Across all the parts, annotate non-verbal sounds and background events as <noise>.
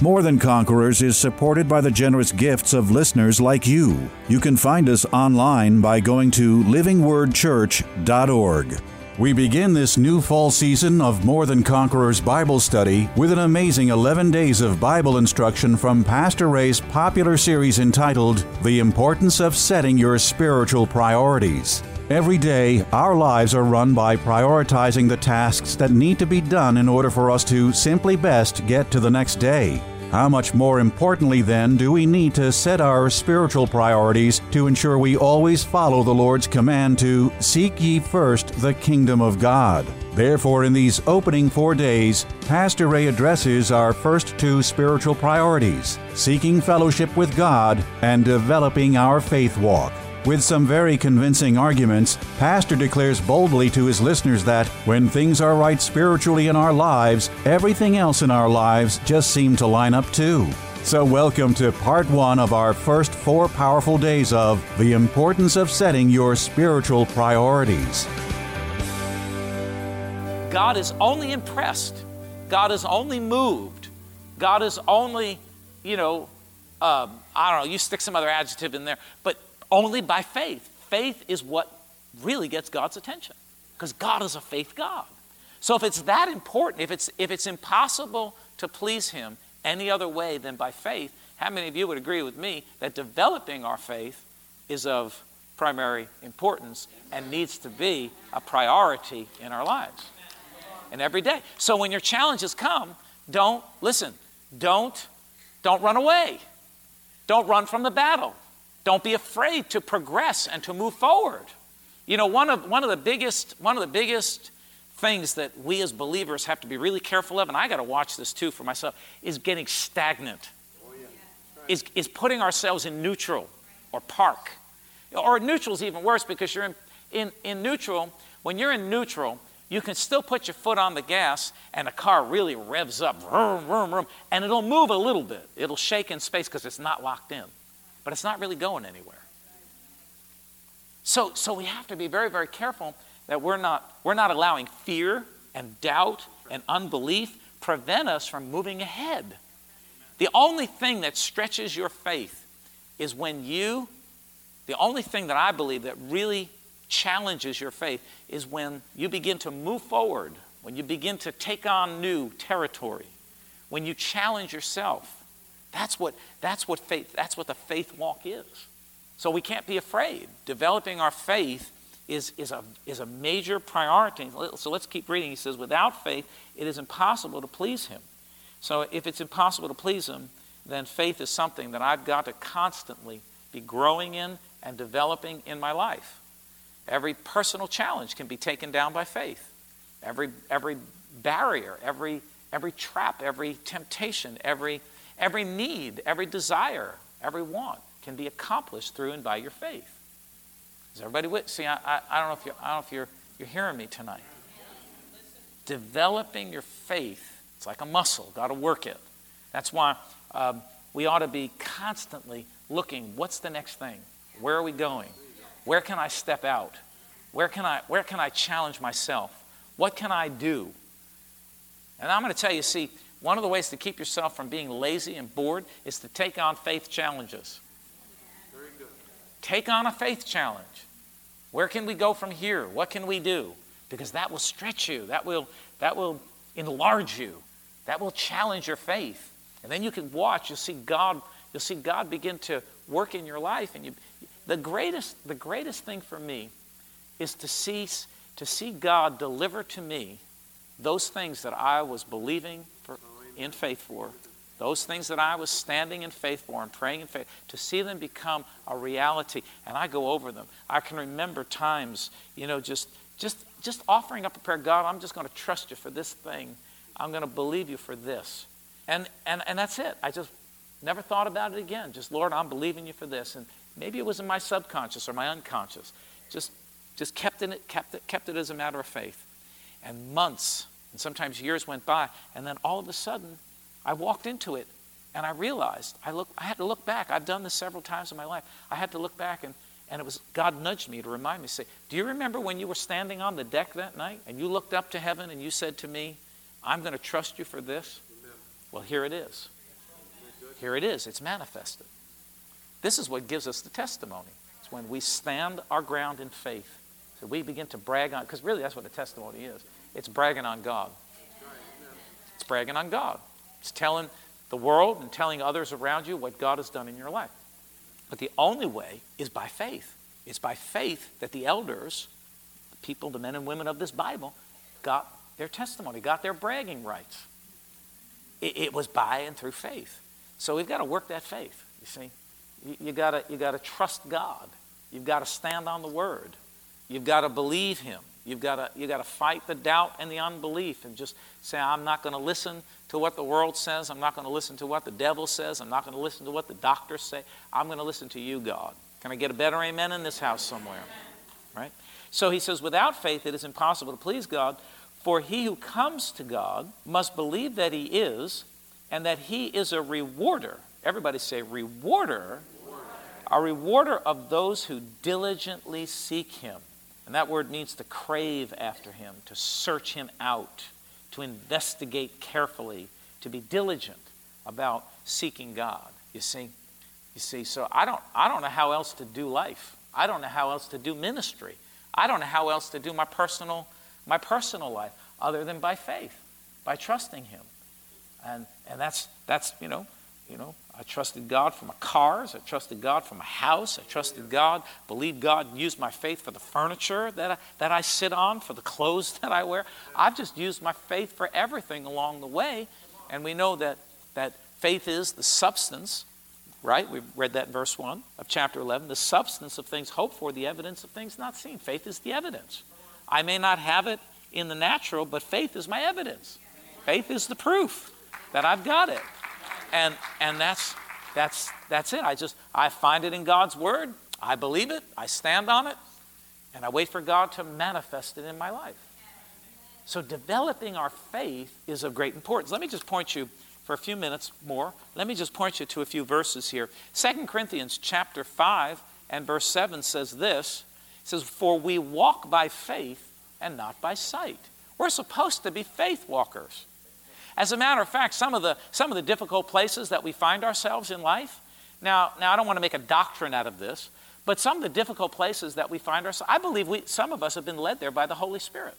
More Than Conquerors is supported by the generous gifts of listeners like you. You can find us online by going to livingwordchurch.org. We begin this new fall season of More Than Conquerors Bible study with an amazing 11 days of Bible instruction from Pastor Ray's popular series entitled The Importance of Setting Your Spiritual Priorities. Every day, our lives are run by prioritizing the tasks that need to be done in order for us to simply best get to the next day. How much more importantly, then, do we need to set our spiritual priorities to ensure we always follow the Lord's command to seek ye first the kingdom of God? Therefore, in these opening four days, Pastor Ray addresses our first two spiritual priorities seeking fellowship with God and developing our faith walk. With some very convincing arguments, Pastor declares boldly to his listeners that when things are right spiritually in our lives, everything else in our lives just seem to line up too. So, welcome to part one of our first four powerful days of the importance of setting your spiritual priorities. God is only impressed, God is only moved, God is only, you know, um, I don't know, you stick some other adjective in there, but only by faith. Faith is what really gets God's attention because God is a faith God. So if it's that important, if it's, if it's impossible to please Him any other way than by faith, how many of you would agree with me that developing our faith is of primary importance and needs to be a priority in our lives and every day? So when your challenges come, don't, listen, don't, don't run away. Don't run from the battle. Don't be afraid to progress and to move forward. You know, one of, one of the biggest, one of the biggest things that we as believers have to be really careful of, and I got to watch this too for myself, is getting stagnant. Oh, is, is putting ourselves in neutral or park. Or neutral is even worse because you're in, in, in neutral, when you're in neutral, you can still put your foot on the gas and the car really revs up, vroom, vroom, vroom, and it'll move a little bit. It'll shake in space because it's not locked in but it's not really going anywhere. So, so we have to be very, very careful that we're not, we're not allowing fear and doubt and unbelief prevent us from moving ahead. The only thing that stretches your faith is when you, the only thing that I believe that really challenges your faith is when you begin to move forward, when you begin to take on new territory, when you challenge yourself that's what, that's what faith, that's what the faith walk is. So we can't be afraid. Developing our faith is, is, a, is a major priority. So let's keep reading. He says, without faith, it is impossible to please him. So if it's impossible to please him, then faith is something that I've got to constantly be growing in and developing in my life. Every personal challenge can be taken down by faith. Every, every barrier, every, every trap, every temptation, every Every need, every desire, every want can be accomplished through and by your faith. Is everybody with? See, I, I, I don't know if you're, I don't know if you're, you're hearing me tonight. Developing your faith, it's like a muscle. Got to work it. That's why um, we ought to be constantly looking. What's the next thing? Where are we going? Where can I step out? Where can I, where can I challenge myself? What can I do? And I'm going to tell you, see, one of the ways to keep yourself from being lazy and bored is to take on faith challenges. Take on a faith challenge. Where can we go from here? What can we do? Because that will stretch you. That will, that will enlarge you. That will challenge your faith. And then you can watch, you'll see God, you'll see God begin to work in your life. And you, the greatest, the greatest thing for me is to see, to see God deliver to me those things that I was believing for, in faith for, those things that I was standing in faith for and praying in faith, to see them become a reality. And I go over them. I can remember times, you know, just just just offering up a prayer, God, I'm just going to trust you for this thing. I'm going to believe you for this. And and and that's it. I just Never thought about it again. Just, Lord, I'm believing you for this. And maybe it was in my subconscious or my unconscious. Just, just kept, in it, kept, it, kept it as a matter of faith. And months and sometimes years went by. And then all of a sudden, I walked into it and I realized, I, look, I had to look back. I've done this several times in my life. I had to look back and, and it was God nudged me to remind me, say, Do you remember when you were standing on the deck that night and you looked up to heaven and you said to me, I'm going to trust you for this? Well, here it is. Here it is. It's manifested. This is what gives us the testimony. It's when we stand our ground in faith. So we begin to brag on, because really that's what a testimony is. It's bragging on God. It's bragging on God. It's telling the world and telling others around you what God has done in your life. But the only way is by faith. It's by faith that the elders, the people, the men and women of this Bible, got their testimony, got their bragging rights. It, it was by and through faith. So we've got to work that faith, you see. You, got to you got you to trust God. You've got to stand on the Word. You've got to believe Him. You've got to, you got to fight the doubt and the unbelief and just say, I'm not going to listen to what the world says. I'm not going to listen to what the devil says. I'm not going to listen to what the doctors say. I'm going to listen to you, God. Can I get a better amen in this house somewhere? Right? So he says, without faith, it is impossible to please God. For he who comes to God must believe that he is and that he is a rewarder. Everybody say, rewarder. A rewarder of those who diligently seek him. And that word means to crave after him, to search him out, to investigate carefully, to be diligent about seeking God. You see? You see, so I don't I don't know how else to do life. I don't know how else to do ministry. I don't know how else to do my personal my personal life other than by faith, by trusting him. And and that's that's, you know, you know, I trusted God for my cars. I trusted God for my house. I trusted God, believed God, used my faith for the furniture that I, that I sit on, for the clothes <laughs> that I wear. I've just used my faith for everything along the way. And we know that, that faith is the substance, right? We read that in verse 1 of chapter 11. The substance of things hoped for, the evidence of things not seen. Faith is the evidence. I may not have it in the natural, but faith is my evidence. Faith is the proof that I've got it and and that's that's that's it. I just I find it in God's word. I believe it. I stand on it, and I wait for God to manifest it in my life. So developing our faith is of great importance. Let me just point you for a few minutes more. Let me just point you to a few verses here. Second Corinthians chapter 5 and verse 7 says this. It says, For we walk by faith and not by sight. We're supposed to be faith walkers. As a matter of fact, some of the, some of the difficult places that we find ourselves in life, now, now I don't want to make a doctrine out of this, but some of the difficult places that we find ourselves, I believe we, some of us have been led there by the Holy Spirit.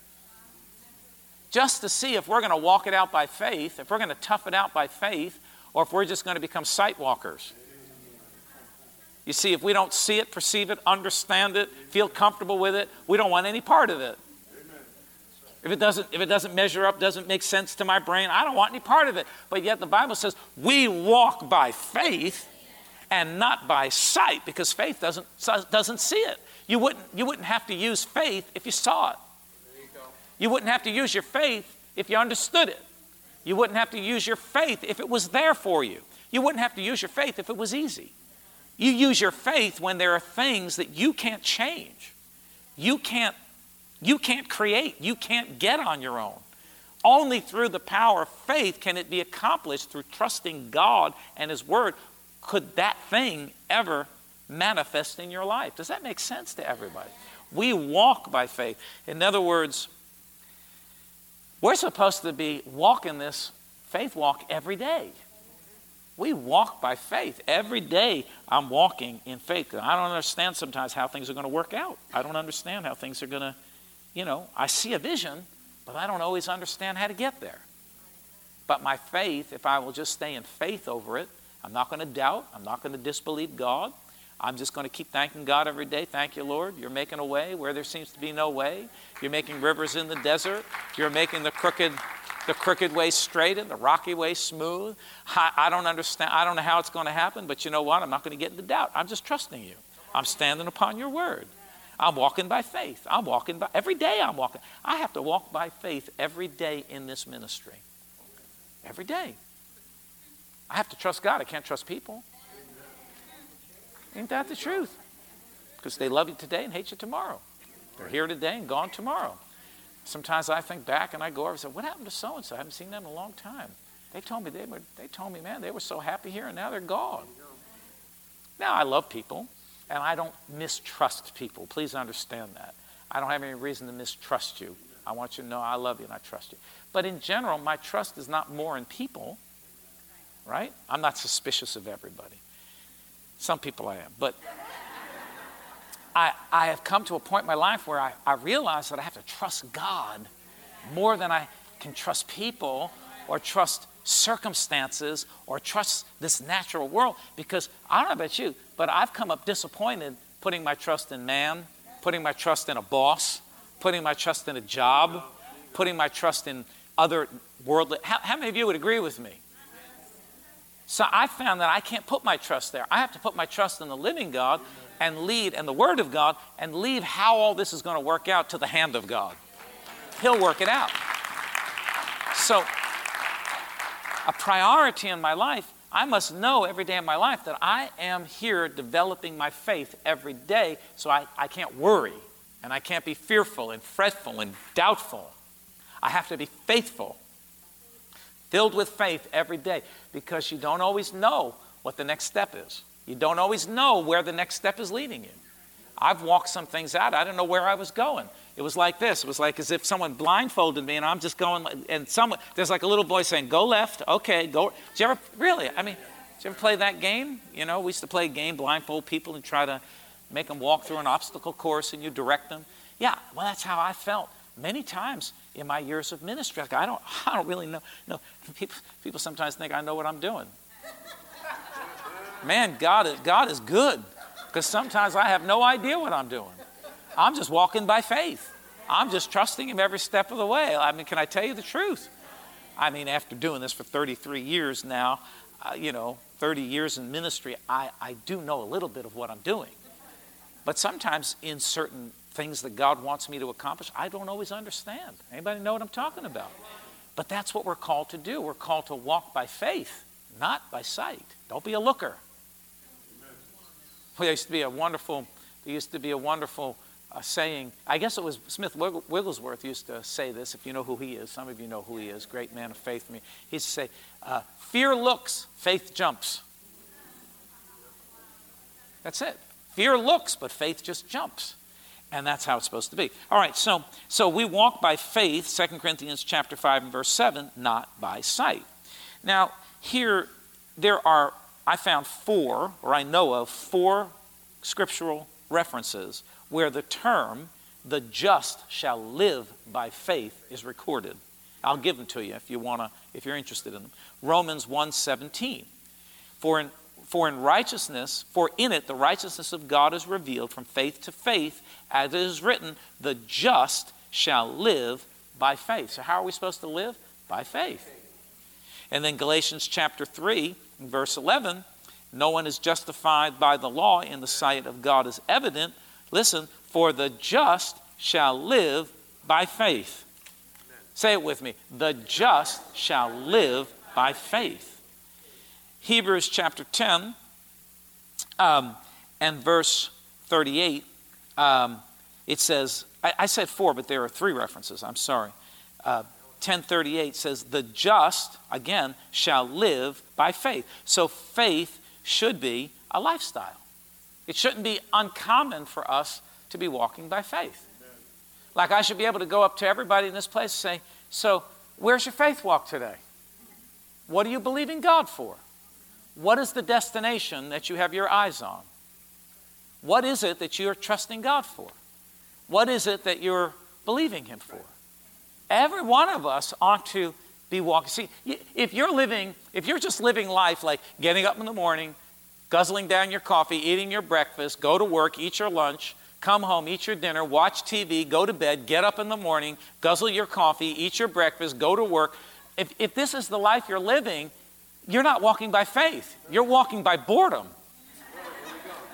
Just to see if we're going to walk it out by faith, if we're going to tough it out by faith, or if we're just going to become sight walkers. You see, if we don't see it, perceive it, understand it, feel comfortable with it, we don't want any part of it. If it doesn't, if it doesn't measure up, doesn't make sense to my brain, I don't want any part of it. But yet the Bible says we walk by faith and not by sight because faith doesn't, doesn't see it. You wouldn't, you wouldn't have to use faith if you saw it. You, you wouldn't have to use your faith if you understood it. You wouldn't have to use your faith if it was there for you. You wouldn't have to use your faith if it was easy. You use your faith when there are things that you can't change. You can't you can't create, you can't get on your own. Only through the power of faith can it be accomplished through trusting God and His Word. Could that thing ever manifest in your life? Does that make sense to everybody? We walk by faith. In other words, we're supposed to be walking this faith walk every day. We walk by faith. Every day I'm walking in faith. I don't understand sometimes how things are going to work out. I don't understand how things are going to you know, I see a vision, but I don't always understand how to get there. But my faith, if I will just stay in faith over it, I'm not going to doubt. I'm not going to disbelieve God. I'm just going to keep thanking God every day. Thank you, Lord. You're making a way where there seems to be no way. You're making rivers in the desert. You're making the crooked, the crooked way straight and the rocky way smooth. I, I don't understand. I don't know how it's going to happen, but you know what? I'm not going to get into doubt. I'm just trusting you. I'm standing upon your word. I'm walking by faith. I'm walking by, every day I'm walking. I have to walk by faith every day in this ministry. Every day. I have to trust God. I can't trust people. Ain't that the truth? Because they love you today and hate you tomorrow. They're here today and gone tomorrow. Sometimes I think back and I go over and say, What happened to so and so? I haven't seen them in a long time. They told me they were they told me, man, they were so happy here and now they're gone. Now I love people and I don't mistrust people. Please understand that. I don't have any reason to mistrust you. I want you to know I love you and I trust you. But in general, my trust is not more in people, right? I'm not suspicious of everybody. Some people I am. But <laughs> I, I have come to a point in my life where I, I realize that I have to trust God more than I can trust people or trust circumstances or trust this natural world because I don't know about you, but I've come up disappointed putting my trust in man, putting my trust in a boss, putting my trust in a job, putting my trust in other worldly. How, how many of you would agree with me? So I found that I can't put my trust there. I have to put my trust in the living God and lead and the Word of God and leave how all this is going to work out to the hand of God. He'll work it out. So, a priority in my life, I must know every day of my life that I am here developing my faith every day so I, I can't worry and I can't be fearful and fretful and doubtful. I have to be faithful, filled with faith every day because you don't always know what the next step is. You don't always know where the next step is leading you. I've walked some things out. I didn't know where I was going. It was like this. It was like as if someone blindfolded me and I'm just going, and someone, there's like a little boy saying, go left, okay, go. Did you ever, really? I mean, did you ever play that game? You know, we used to play a game, blindfold people and try to make them walk through an obstacle course and you direct them. Yeah, well, that's how I felt many times in my years of ministry. Like, I don't, <laughs> I don't really know. No, people, people sometimes think I know what I'm doing. Man, God is, God is good because sometimes I have no idea what I'm doing. I'm just walking by faith. I'm just trusting Him every step of the way. I mean, can I tell you the truth? I mean, after doing this for 33 years now, uh, you know, 30 years in ministry, I, I do know a little bit of what I'm doing. But sometimes in certain things that God wants me to accomplish, I don't always understand. Anybody know what I'm talking about? But that's what we're called to do. We're called to walk by faith, not by sight. Don't be a looker. There used to be a wonderful, there used to be a wonderful uh, saying. I guess it was Smith Wigglesworth used to say this. If you know who he is, some of you know who he is. Great man of faith. He used to say, uh, "Fear looks, faith jumps." That's it. Fear looks, but faith just jumps. And that's how it's supposed to be. All right, so so we walk by faith, 2 Corinthians chapter 5 and verse 7, not by sight. Now, here there are I found four, or I know of four scriptural references where the term the just shall live by faith is recorded. I'll give them to you if you want to if you're interested in them. Romans 1:17. For in for in righteousness, for in it the righteousness of God is revealed from faith to faith, as it is written, the just shall live by faith. So how are we supposed to live? By faith. And then Galatians chapter 3, verse 11, no one is justified by the law in the sight of God is evident. Listen, for the just shall live by faith. Say it with me. The just shall live by faith. Hebrews chapter 10 um, and verse 38, um, it says, I, I, said four, but there are three references. I'm sorry. Uh, 1038 says, The just, again, shall live by faith. So faith should be a lifestyle. It shouldn't be uncommon for us to be walking by faith. Like I should be able to go up to everybody in this place and say, So, where's your faith walk today? What are you believing God for? What is the destination that you have your eyes on? What is it that you're trusting God for? What is it that you're believing Him for? Every one of us ought to be walking. See, if you're living, if you're just living life like getting up in the morning, guzzling down your coffee, eating your breakfast, go to work, eat your lunch, come home, eat your dinner, watch TV, go to bed, get up in the morning, guzzle your coffee, eat your breakfast, go to work. If, if this is the life you're living, you're not walking by faith. You're walking by boredom.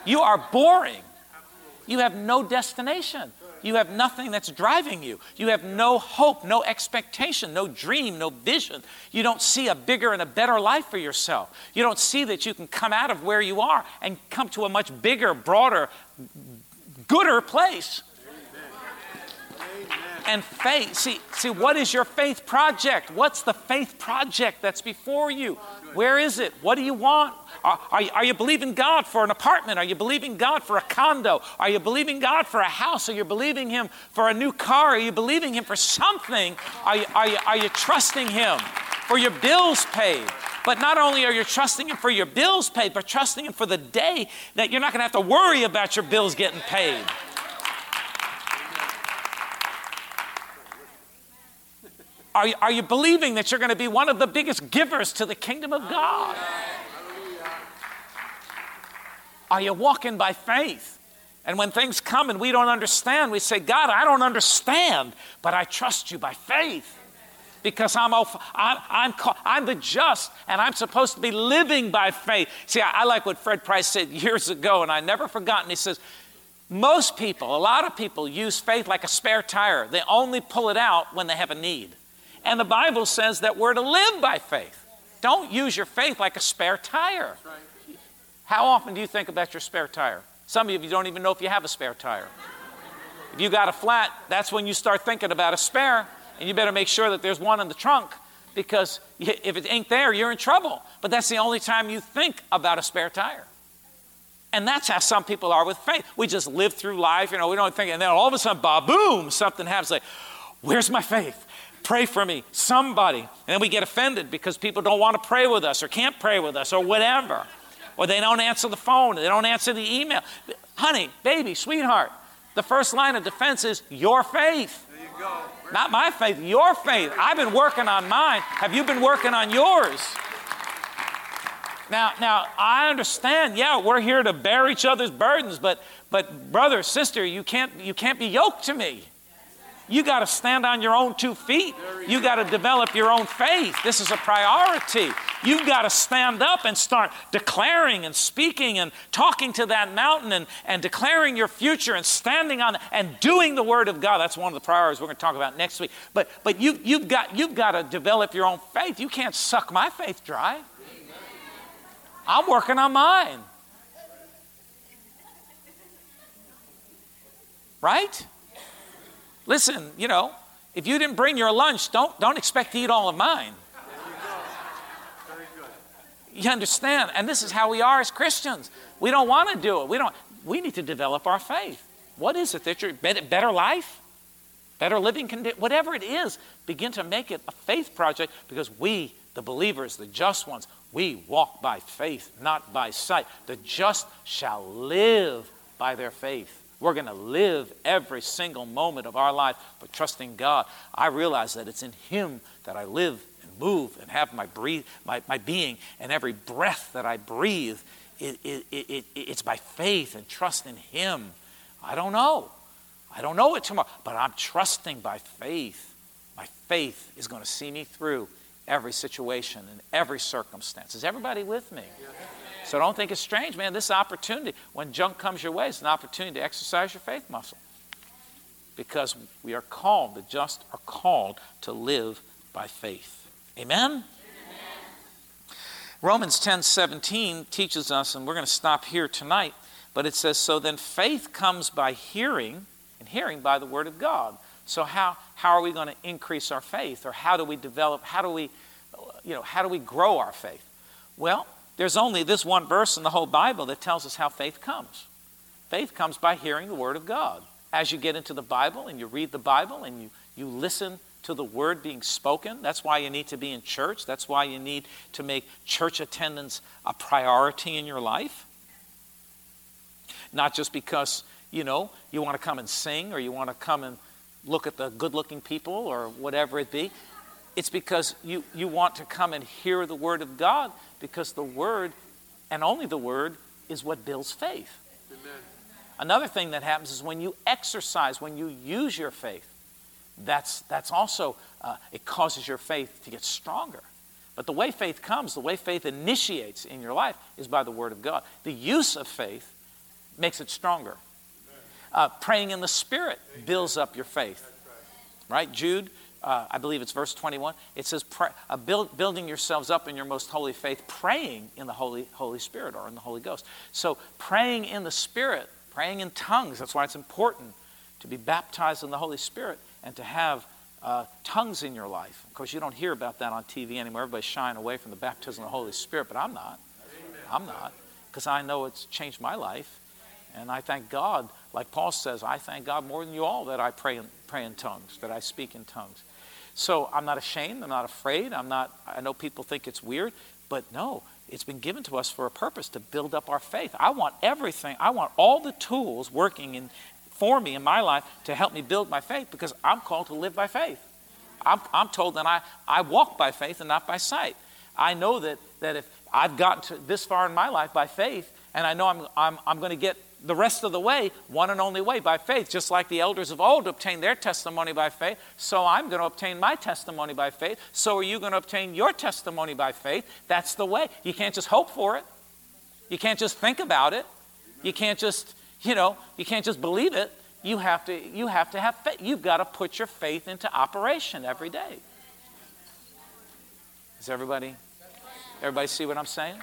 You are boring. You have no destination. You have nothing that's driving you. You have no hope, no expectation, no dream, no vision. You don't see a bigger and a better life for yourself. You don't see that you can come out of where you are and come to a much bigger, broader, gooder place. And faith, see, see, what is your faith project? What's the faith project that's before you? Where is it? What do you want? Are, are, are, you believing God for an apartment? Are you believing God for a condo? Are you believing God for a house? Are you believing Him for a new car? Are you believing Him for something? Are you, are you, are you trusting Him for your bills paid? But not only are you trusting Him for your bills paid, but trusting Him for the day that you're not going to have to worry about your bills getting paid. Are you, are you believing that you're going to be one of the biggest givers to the kingdom of God? Are you walking by faith? And when things come and we don't understand, we say, God, I don't understand, but I trust you by faith because I'm, I'm, I'm, I'm, the just and I'm supposed to be living by faith. See, I, I like what Fred Price said years ago, and I never forgotten. He says, Most people, a lot of people, use faith like a spare tire. They only pull it out when they have a need. And the Bible says that we're to live by faith. Don't use your faith like a spare tire. How often do you think about your spare tire? Some of you don't even know if you have a spare tire. If you got a flat, that's when you start thinking about a spare, and you better make sure that there's one in the trunk because if it ain't there, you're in trouble. But that's the only time you think about a spare tire. And that's how some people are with faith. We just live through life, you know, we don't think, and then all of a sudden, ba boom, something happens. Like, where's my faith? Pray for me, somebody. And then we get offended because people don't want to pray with us or can't pray with us or whatever or they don't answer the phone, they don't answer the email. Honey, baby, sweetheart, the first line of defense is your faith. You Not my faith, your faith. I've been working on mine. Have you been working on yours? Now, now I understand. Yeah, we're here to bear each other's burdens, but, but brother, sister, you can't, you can't be yoked to me. You got to stand on your own two feet. You got to develop your own faith. This is a priority. You've got to stand up and start declaring and speaking and talking to that mountain and, and declaring your future and standing on and doing the word of God. That's one of the priorities we're going to talk about next week. But, but you, you've, got, you've got to develop your own faith. You can't suck my faith dry. I'm working on mine. Right? Listen, you know, if you didn't bring your lunch, don't, don't expect to eat all of mine. You understand? And this is how we are as Christians. We don't want to do it. We don't. We need to develop our faith. What is it that you're better life, better living condition, whatever it is? Begin to make it a faith project because we, the believers, the just ones, we walk by faith, not by sight. The just shall live by their faith. We're going to live every single moment of our life but trusting God. I realize that it's in Him that I live and move and have my, breathe, my, my being, and every breath that I breathe, it, it, it, it's by faith and trust in Him. I don't know. I don't know it tomorrow, but I'm trusting by faith. My faith is going to see me through every situation and every circumstance. Is everybody with me? So don't think it's strange, man. This opportunity, when junk comes your way, it's an opportunity to exercise your faith muscle. Because we are called, the just are called to live by faith. Amen? Amen. Romans 10 17 teaches us, and we're going to stop here tonight, but it says, So then faith comes by hearing, and hearing by the word of God. So how, how are we going to increase our faith? Or how do we develop, how do we, you know, how do we grow our faith? Well, there's only this one verse in the whole Bible that tells us how faith comes. Faith comes by hearing the Word of God. As you get into the Bible and you read the Bible and you, you listen to the Word being spoken, that's why you need to be in church. That's why you need to make church attendance a priority in your life. Not just because, you know, you want to come and sing or you want to come and look at the good looking people or whatever it be. It's because you, you want to come and hear the Word of God because the Word, and only the Word, is what builds faith. Amen. Another thing that happens is when you exercise, when you use your faith, that's, that's also, uh, it causes your faith to get stronger. But the way faith comes, the way faith initiates in your life is by the Word of God. The use of faith makes it stronger. Uh, praying in the Spirit builds up your faith. Right? Jude, uh, I believe it's verse 21. It says, pray, uh, build, building yourselves up in your most holy faith, praying in the Holy, Holy Spirit or in the Holy Ghost. So, praying in the Spirit, praying in tongues, that's why it's important to be baptized in the Holy Spirit and to have uh, tongues in your life. Of course, you don't hear about that on TV anymore. Everybody's shying away from the baptism of the Holy Spirit, but I'm not. I'm not, because I know it's changed my life. And I thank God, like Paul says, I thank God more than you all that I pray in, pray in tongues, that I speak in tongues. So I'm not ashamed. I'm not afraid. I'm not, I know people think it's weird, but no, it's been given to us for a purpose to build up our faith. I want everything, I want all the tools working in, for me in my life to help me build my faith because I'm called to live by faith. I'm, I'm told that I, I walk by faith and not by sight. I know that, that if I've gotten to this far in my life by faith, and I know I'm, I'm, I'm going to get the rest of the way, one and only way, by faith. Just like the elders of old obtained their testimony by faith, so I'm going to obtain my testimony by faith. So are you going to obtain your testimony by faith. That's the way. You can't just hope for it. You can't just think about it. You can't just you know, you can't just believe it. You have to, you have to have faith. You've got to put your faith into operation every day. Does everybody, everybody see what I'm saying?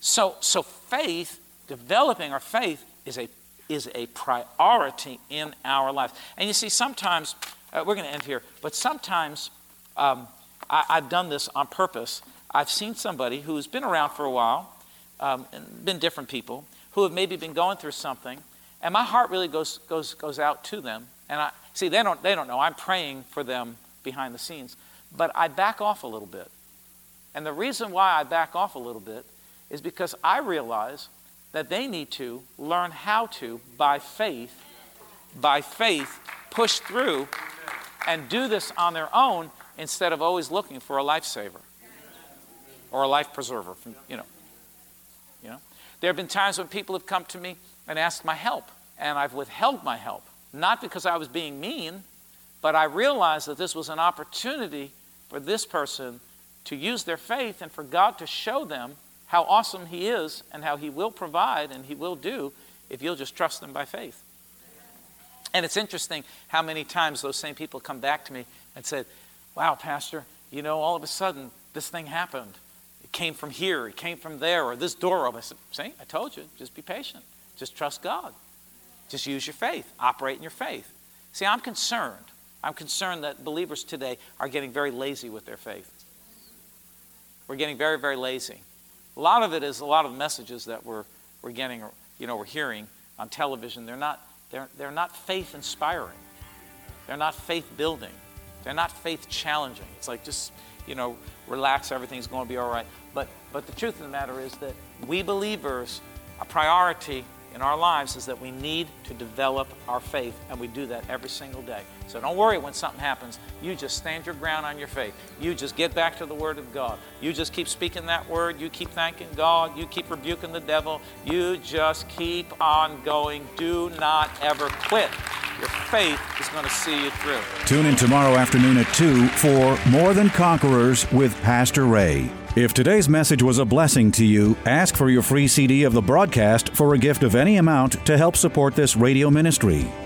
So, so faith, developing our faith is a, is a priority in our life. And you see, sometimes, uh, we're going to end here, but sometimes um, I, I've done this on purpose. I've seen somebody who's been around for a while, um, been different people who have maybe been going through something, and my heart really goes, goes, goes out to them. And I see they don't, they don't know. I'm praying for them behind the scenes. But I back off a little bit. And the reason why I back off a little bit is because I realize that they need to learn how to, by faith, by faith, push through and do this on their own instead of always looking for a lifesaver or a life preserver. From, you know, you know? There have been times when people have come to me and asked my help, and I've withheld my help. Not because I was being mean, but I realized that this was an opportunity for this person to use their faith and for God to show them how awesome He is and how He will provide and He will do if you'll just trust Him by faith. And it's interesting how many times those same people come back to me and said, Wow, Pastor, you know, all of a sudden this thing happened. It came from here, it came from there, or this door opened. I said, See, I told you, just be patient. Just trust God. Just use your faith, operate in your faith. See, I'm concerned. I'm concerned that believers today are getting very lazy with their faith. We're getting very, very lazy. A lot of it is a lot of messages that we're, we're getting, you know, we're hearing on television. They're not, they're, they're not faith inspiring. They're not faith building. They're not faith challenging. It's like just, you know, relax, everything's going to be all right. But, but the truth of the matter is that we believers, a priority in our lives is that we need to develop our faith, and we do that every single day. So don't worry when something happens. You just stand your ground on your faith. You just get back to the Word of God. You just keep speaking that Word. You keep thanking God. You keep rebuking the devil. You just keep on going. Do not ever quit. Your faith is going to see you through. Tune in tomorrow afternoon at 2 for More Than Conquerors with Pastor Ray. If today's message was a blessing to you, ask for your free CD of the broadcast for a gift of any amount to help support this radio ministry.